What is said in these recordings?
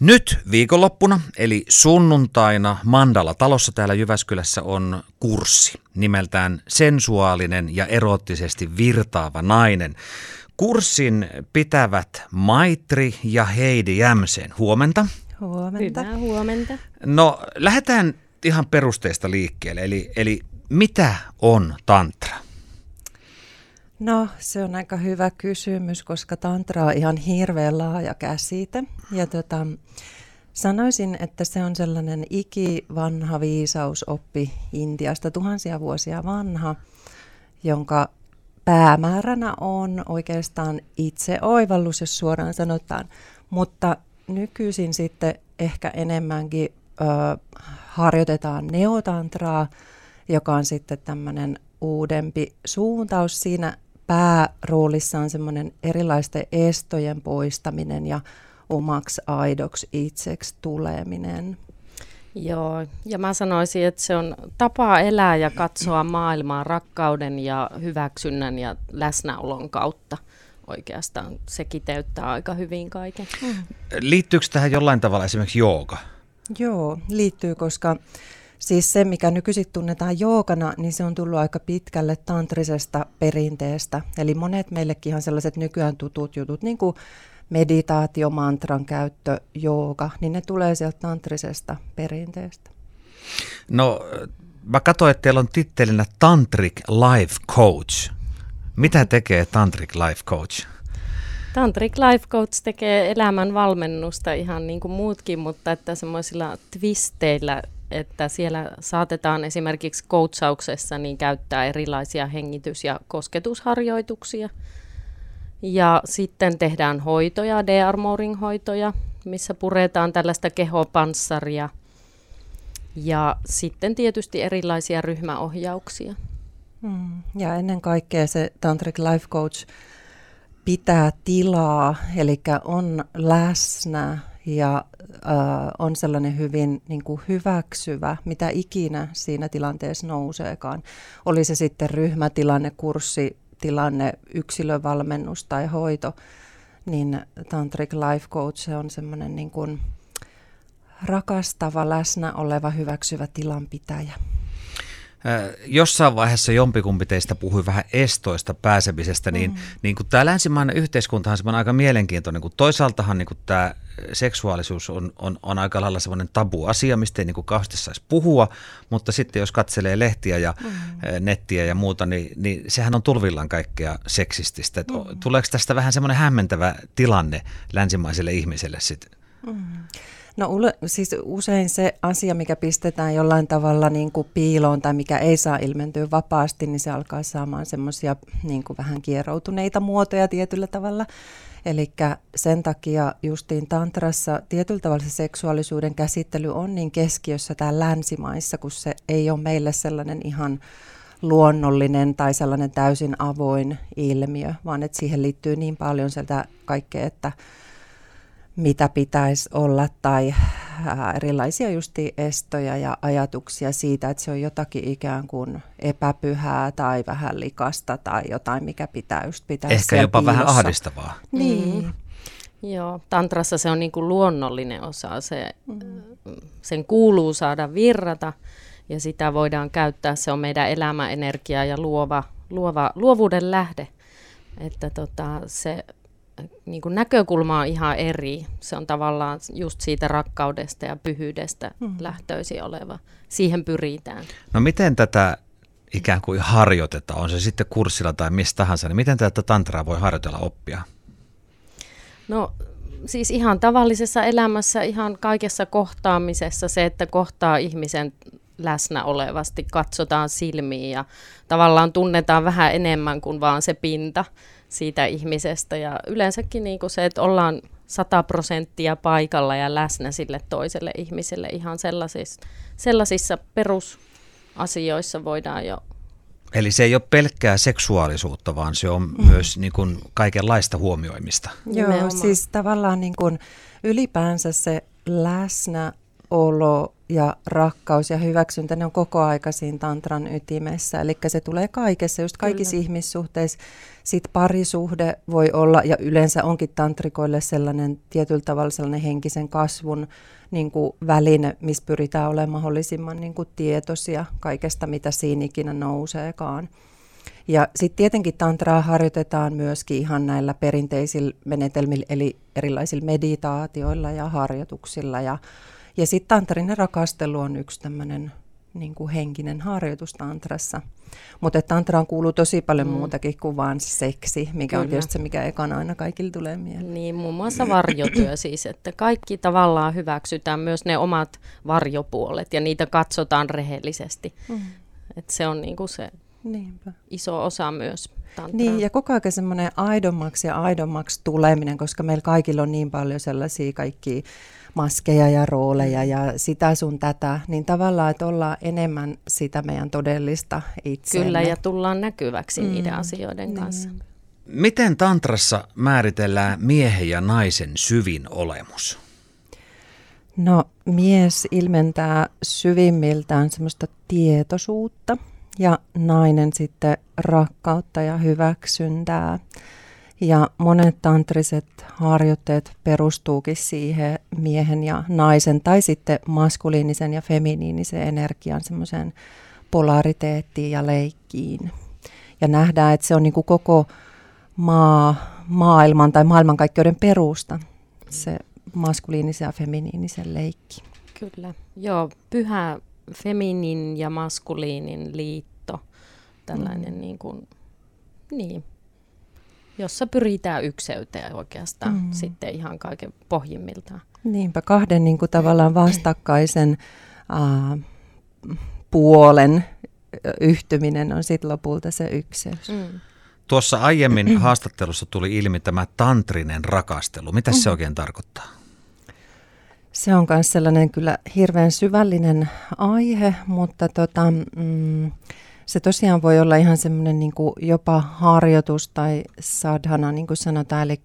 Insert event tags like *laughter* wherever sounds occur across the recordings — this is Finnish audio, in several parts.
Nyt viikonloppuna, eli sunnuntaina Mandala talossa täällä Jyväskylässä on kurssi nimeltään Sensuaalinen ja eroottisesti virtaava nainen. Kurssin pitävät Maitri ja Heidi Jämsen. Huomenta. Huomenta. Hyvää huomenta. No, lähdetään ihan perusteista liikkeelle. Eli, eli mitä on tantra? No, se on aika hyvä kysymys, koska tantra on ihan hirveän laaja käsite. Ja tota, sanoisin, että se on sellainen ikivanha viisausoppi Intiasta, tuhansia vuosia vanha, jonka päämääränä on oikeastaan itse oivallus, jos suoraan sanotaan. Mutta nykyisin sitten ehkä enemmänkin ö, harjoitetaan neotantraa, joka on sitten tämmöinen uudempi suuntaus. Siinä pääroolissa on semmoinen erilaisten estojen poistaminen ja omaksi aidoksi itseksi tuleminen. Joo, ja mä sanoisin, että se on tapa elää ja katsoa maailmaa rakkauden ja hyväksynnän ja läsnäolon kautta. Oikeastaan se kiteyttää aika hyvin kaiken. Mm. Liittyykö tähän jollain tavalla esimerkiksi jooga? Joo, liittyy, koska Siis se, mikä nykyisin tunnetaan joogana, niin se on tullut aika pitkälle tantrisesta perinteestä. Eli monet meillekin ihan sellaiset nykyään tutut jutut, niin kuin meditaatio, mantran käyttö, jooga, niin ne tulee sieltä tantrisesta perinteestä. No, mä katsoin, että teillä on tittelinä Tantric Life Coach. Mitä tekee Tantric Life Coach? Tantric Life Coach tekee elämän valmennusta ihan niin kuin muutkin, mutta että semmoisilla twisteillä että siellä saatetaan esimerkiksi coachauksessa niin käyttää erilaisia hengitys- ja kosketusharjoituksia. Ja sitten tehdään hoitoja, de-armoring-hoitoja, missä puretaan tällaista kehopanssaria. Ja sitten tietysti erilaisia ryhmäohjauksia. Hmm. Ja ennen kaikkea se Tantric Life Coach pitää tilaa, eli on läsnä ja äh, on sellainen hyvin niin kuin hyväksyvä, mitä ikinä siinä tilanteessa nouseekaan. Oli se sitten ryhmätilanne, kurssitilanne, yksilövalmennus tai hoito, niin Tantric Life Coach se on semmoinen niin kuin rakastava, läsnä oleva, hyväksyvä tilanpitäjä. Jossain vaiheessa jompikumpi teistä puhui vähän estoista pääsemisestä, niin, mm. niin kuin tämä länsimainen yhteiskunta on aika mielenkiintoinen, kun toisaaltahan niin kuin tämä seksuaalisuus on, on, on aika lailla semmoinen tabu-asia, mistä ei niin kauheasti saisi puhua, mutta sitten jos katselee lehtiä ja mm. nettiä ja muuta, niin, niin sehän on tulvillaan kaikkea seksististä. Mm. Tuleeko tästä vähän semmoinen hämmentävä tilanne länsimaiselle ihmiselle sitten? Mm. No siis usein se asia, mikä pistetään jollain tavalla niin kuin piiloon tai mikä ei saa ilmentyä vapaasti, niin se alkaa saamaan semmoisia niin vähän kieroutuneita muotoja tietyllä tavalla. Eli sen takia justiin tantrassa tietyllä tavalla se seksuaalisuuden käsittely on niin keskiössä täällä länsimaissa, kun se ei ole meille sellainen ihan luonnollinen tai sellainen täysin avoin ilmiö, vaan että siihen liittyy niin paljon sieltä kaikkea, että mitä pitäisi olla tai erilaisia justi estoja ja ajatuksia siitä, että se on jotakin ikään kuin epäpyhää tai vähän likasta tai jotain, mikä pitää just pitää Ehkä jopa piilossa. vähän ahdistavaa. Niin. Mm. Joo, tantrassa se on niin kuin luonnollinen osa. Se, mm. Sen kuuluu saada virrata ja sitä voidaan käyttää. Se on meidän elämäenergia ja luova, luova, luovuuden lähde. Että tota, se niin kuin näkökulma on ihan eri. Se on tavallaan just siitä rakkaudesta ja pyhyydestä mm. lähtöisin oleva. Siihen pyritään. No miten tätä ikään kuin harjoitetaan, on se sitten kurssilla tai mistä tahansa, niin miten tätä tantraa voi harjoitella oppia? No siis ihan tavallisessa elämässä, ihan kaikessa kohtaamisessa se, että kohtaa ihmisen läsnä olevasti, katsotaan silmiin ja tavallaan tunnetaan vähän enemmän kuin vaan se pinta siitä ihmisestä. Ja yleensäkin niin kuin se, että ollaan sata prosenttia paikalla ja läsnä sille toiselle ihmiselle ihan sellaisissa, sellaisissa perusasioissa voidaan jo Eli se ei ole pelkkää seksuaalisuutta, vaan se on mm. myös niin kuin kaikenlaista huomioimista. Joo, Nimenomaan. siis tavallaan niin kuin ylipäänsä se läsnäolo ja rakkaus ja hyväksyntä, ne on koko aika siinä tantran ytimessä. Eli se tulee kaikessa, just kaikissa Kyllä. ihmissuhteissa. Sitten parisuhde voi olla, ja yleensä onkin tantrikoille sellainen tietyllä tavalla sellainen henkisen kasvun niin kuin väline, missä pyritään olemaan mahdollisimman niin kuin tietoisia kaikesta, mitä siinä ikinä nouseekaan. Ja sitten tietenkin tantraa harjoitetaan myöskin ihan näillä perinteisillä menetelmillä, eli erilaisilla meditaatioilla ja harjoituksilla. Ja, ja sitten tantrinen rakastelu on yksi tämmöinen niin kuin henkinen harjoitus tantrassa. Mutta tantraan kuuluu tosi paljon mm. muutakin kuin vain seksi, mikä Kyllä. on tietysti se, mikä ekana aina kaikille tulee mieleen. Niin, muun muassa varjotyö *clears throat* siis, että kaikki tavallaan hyväksytään myös ne omat varjopuolet ja niitä katsotaan rehellisesti. Mm. Et se on niinku se Niinpä. iso osa myös tantraa. Niin, ja koko ajan semmoinen aidommaksi ja aidommaksi tuleminen, koska meillä kaikilla on niin paljon sellaisia kaikki maskeja ja rooleja ja sitä sun tätä, niin tavallaan, että ollaan enemmän sitä meidän todellista itseämme. Kyllä, ja tullaan näkyväksi mm. niiden asioiden niin. kanssa. Miten tantrassa määritellään miehen ja naisen syvin olemus? No, mies ilmentää syvimmiltään semmoista tietoisuutta ja nainen sitten rakkautta ja hyväksyntää. Ja monet tantriset harjoitteet perustuukin siihen miehen ja naisen tai sitten maskuliinisen ja feminiinisen energian semmoiseen polariteettiin ja leikkiin. Ja nähdään, että se on niin kuin koko maa, maailman tai maailmankaikkeuden perusta, se maskuliinisen ja feminiinisen leikki. Kyllä, joo, pyhä feminin ja maskuliinin liitto, tällainen mm. niin kuin, niin, jossa pyritään ykseyteen oikeastaan mm. sitten ihan kaiken pohjimmiltaan. Niinpä kahden niin kuin tavallaan vastakkaisen äh, puolen yhtyminen on sitten lopulta se ykseys. Mm. Tuossa aiemmin haastattelussa tuli ilmi tämä tantrinen rakastelu. Mitä se mm. oikein tarkoittaa? Se on myös sellainen kyllä hirveän syvällinen aihe, mutta tota, mm, se tosiaan voi olla ihan semmoinen niin jopa harjoitus tai sadhana, niin kuin sanotaan, eli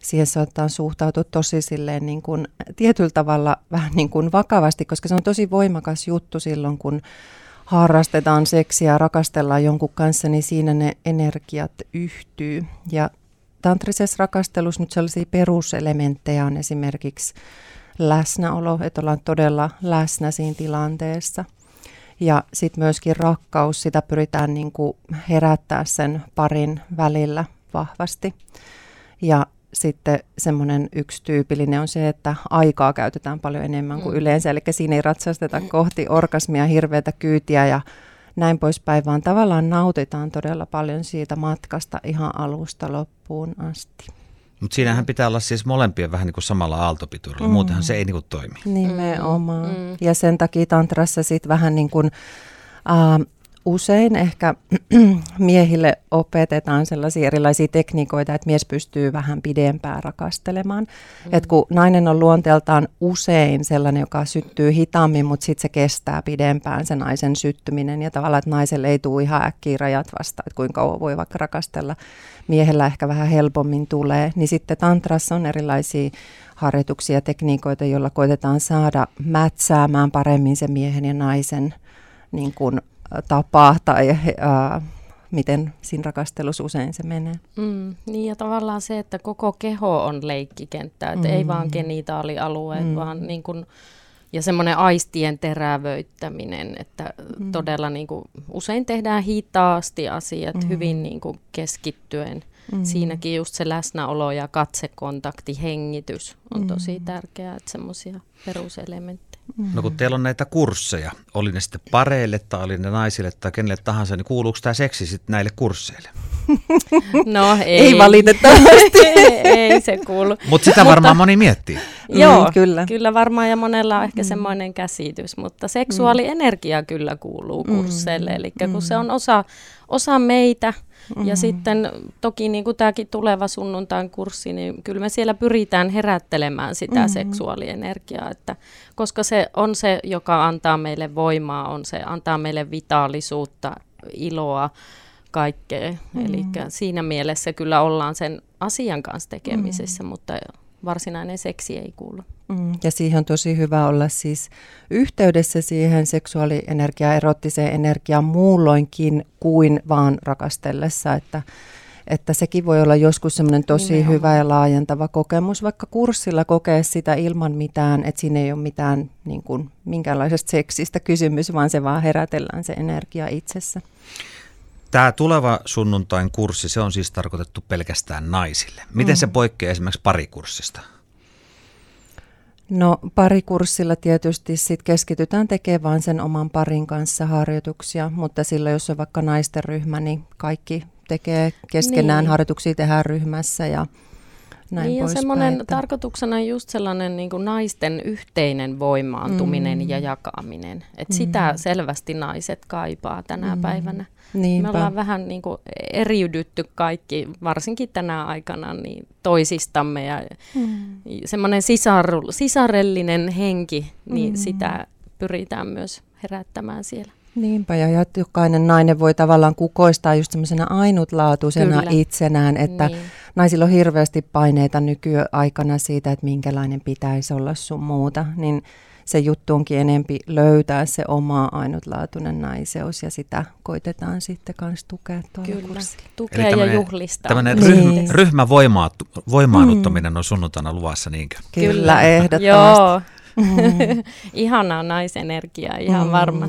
siihen saattaa suhtautua tosi silleen niin kuin, tietyllä tavalla vähän niin kuin vakavasti, koska se on tosi voimakas juttu silloin, kun harrastetaan seksiä ja rakastellaan jonkun kanssa, niin siinä ne energiat yhtyy. Ja tantrisessa rakastelussa nyt sellaisia peruselementtejä on esimerkiksi läsnäolo, että ollaan todella läsnä siinä tilanteessa – ja sitten myöskin rakkaus, sitä pyritään niin kuin herättää sen parin välillä vahvasti. Ja sitten semmoinen yksi tyypillinen on se, että aikaa käytetään paljon enemmän kuin mm. yleensä. Eli siinä ei ratsasteta kohti orgasmia, hirveätä kyytiä ja näin poispäin, vaan tavallaan nautitaan todella paljon siitä matkasta ihan alusta loppuun asti. Mutta siinähän pitää olla siis molempien vähän niin kuin samalla aaltopituudella, mm. muutenhan se ei niin kuin toimi. Nimenomaan. Mm. Ja sen takia tantrassa sitten vähän niin kuin, äh, usein ehkä *clears throat* miehille opetetaan sellaisia erilaisia tekniikoita, että mies pystyy vähän pidempään rakastelemaan. Mm. Et kun nainen on luonteeltaan usein sellainen, joka syttyy hitaammin, mutta sitten se kestää pidempään se naisen syttyminen. Ja tavallaan, että naiselle ei tule ihan äkkiä rajat vasta, että kuinka kauan voi vaikka rakastella. Miehellä ehkä vähän helpommin tulee. Niin sitten tantrassa on erilaisia harjoituksia ja tekniikoita, joilla koitetaan saada mätsäämään paremmin se miehen ja naisen niin kuin tapa tai ää, miten siinä rakastelussa usein se menee. Mm, niin ja tavallaan se, että koko keho on leikkikenttä, että mm. ei vaan genitaalialueet, mm. vaan niin kuin, ja semmoinen aistien terävöittäminen, että mm. todella niin kuin, usein tehdään hitaasti asiat mm. hyvin niin kuin, keskittyen. Mm. Siinäkin just se läsnäolo ja katsekontakti, hengitys on mm. tosi tärkeää, että semmoisia peruselementtejä. Mm. No kun teillä on näitä kursseja, oli ne sitten pareille tai oli ne naisille tai kenelle tahansa, niin kuuluuko tämä seksi sitten näille kursseille? *laughs* No ei. ei valitettavasti. *laughs* ei se kuulu. Mut sitä varmaan moni miettii. *laughs* Joo, mm, kyllä. kyllä varmaan ja monella on ehkä mm. semmoinen käsitys, mutta seksuaalienergia mm. kyllä kuuluu kursseille. Eli kun mm. se on osa, osa meitä, Mm-hmm. Ja sitten toki niin kuin tämäkin tuleva sunnuntain kurssi, niin kyllä me siellä pyritään herättelemään sitä mm-hmm. seksuaalienergiaa, että, koska se on se, joka antaa meille voimaa, on se, antaa meille vitaalisuutta, iloa, kaikkea. Mm-hmm. Eli siinä mielessä kyllä ollaan sen asian kanssa tekemisissä, mm-hmm. mutta varsinainen seksi ei kuulu. Mm, ja siihen on tosi hyvä olla siis yhteydessä siihen seksuaalienergiaan, erottiseen energiaan muulloinkin kuin vaan rakastellessa, että, että sekin voi olla joskus semmoinen tosi Nimenomaan. hyvä ja laajentava kokemus, vaikka kurssilla kokee sitä ilman mitään, että siinä ei ole mitään niin kuin, minkäänlaisesta seksistä kysymys, vaan se vaan herätellään se energia itsessä. Tämä tuleva sunnuntain kurssi, se on siis tarkoitettu pelkästään naisille. Miten mm. se poikkeaa esimerkiksi parikurssista? No parikurssilla tietysti sit keskitytään tekemään sen oman parin kanssa harjoituksia, mutta silloin jos on vaikka naisten ryhmä, niin kaikki tekee keskenään niin. harjoituksia tehdään ryhmässä ja näin niin pois semmoinen päin, tarkoituksena on just sellainen niin kuin naisten yhteinen voimaantuminen mm. ja jakaminen. Et mm. Sitä selvästi naiset kaipaa tänä mm. päivänä. Niinpä. Me ollaan vähän niin kuin eriydytty kaikki, varsinkin tänä aikana, niin toisistamme ja mm. semmoinen sisar, sisarellinen henki, niin mm. sitä pyritään myös herättämään siellä. Niinpä, ja jokainen nainen voi tavallaan kukoistaa just semmoisena ainutlaatuisena Kyllä. itsenään, että niin. naisilla on hirveästi paineita nykyaikana siitä, että minkälainen pitäisi olla sun muuta, niin se juttu onkin enempi löytää se oma ainutlaatuinen naiseus ja sitä koitetaan sitten kanssa tukea tuolla Kyllä, kurssilla. tukea Eli ja juhlistaa. Tämmöinen niin. ryhmä voimaanuttaminen mm. on sunnuntaina luvassa, niinkö? Kyllä, ehdottomasti. Joo. Mm. *laughs* Ihanaa naisenergiaa, ihan mm. varmasti.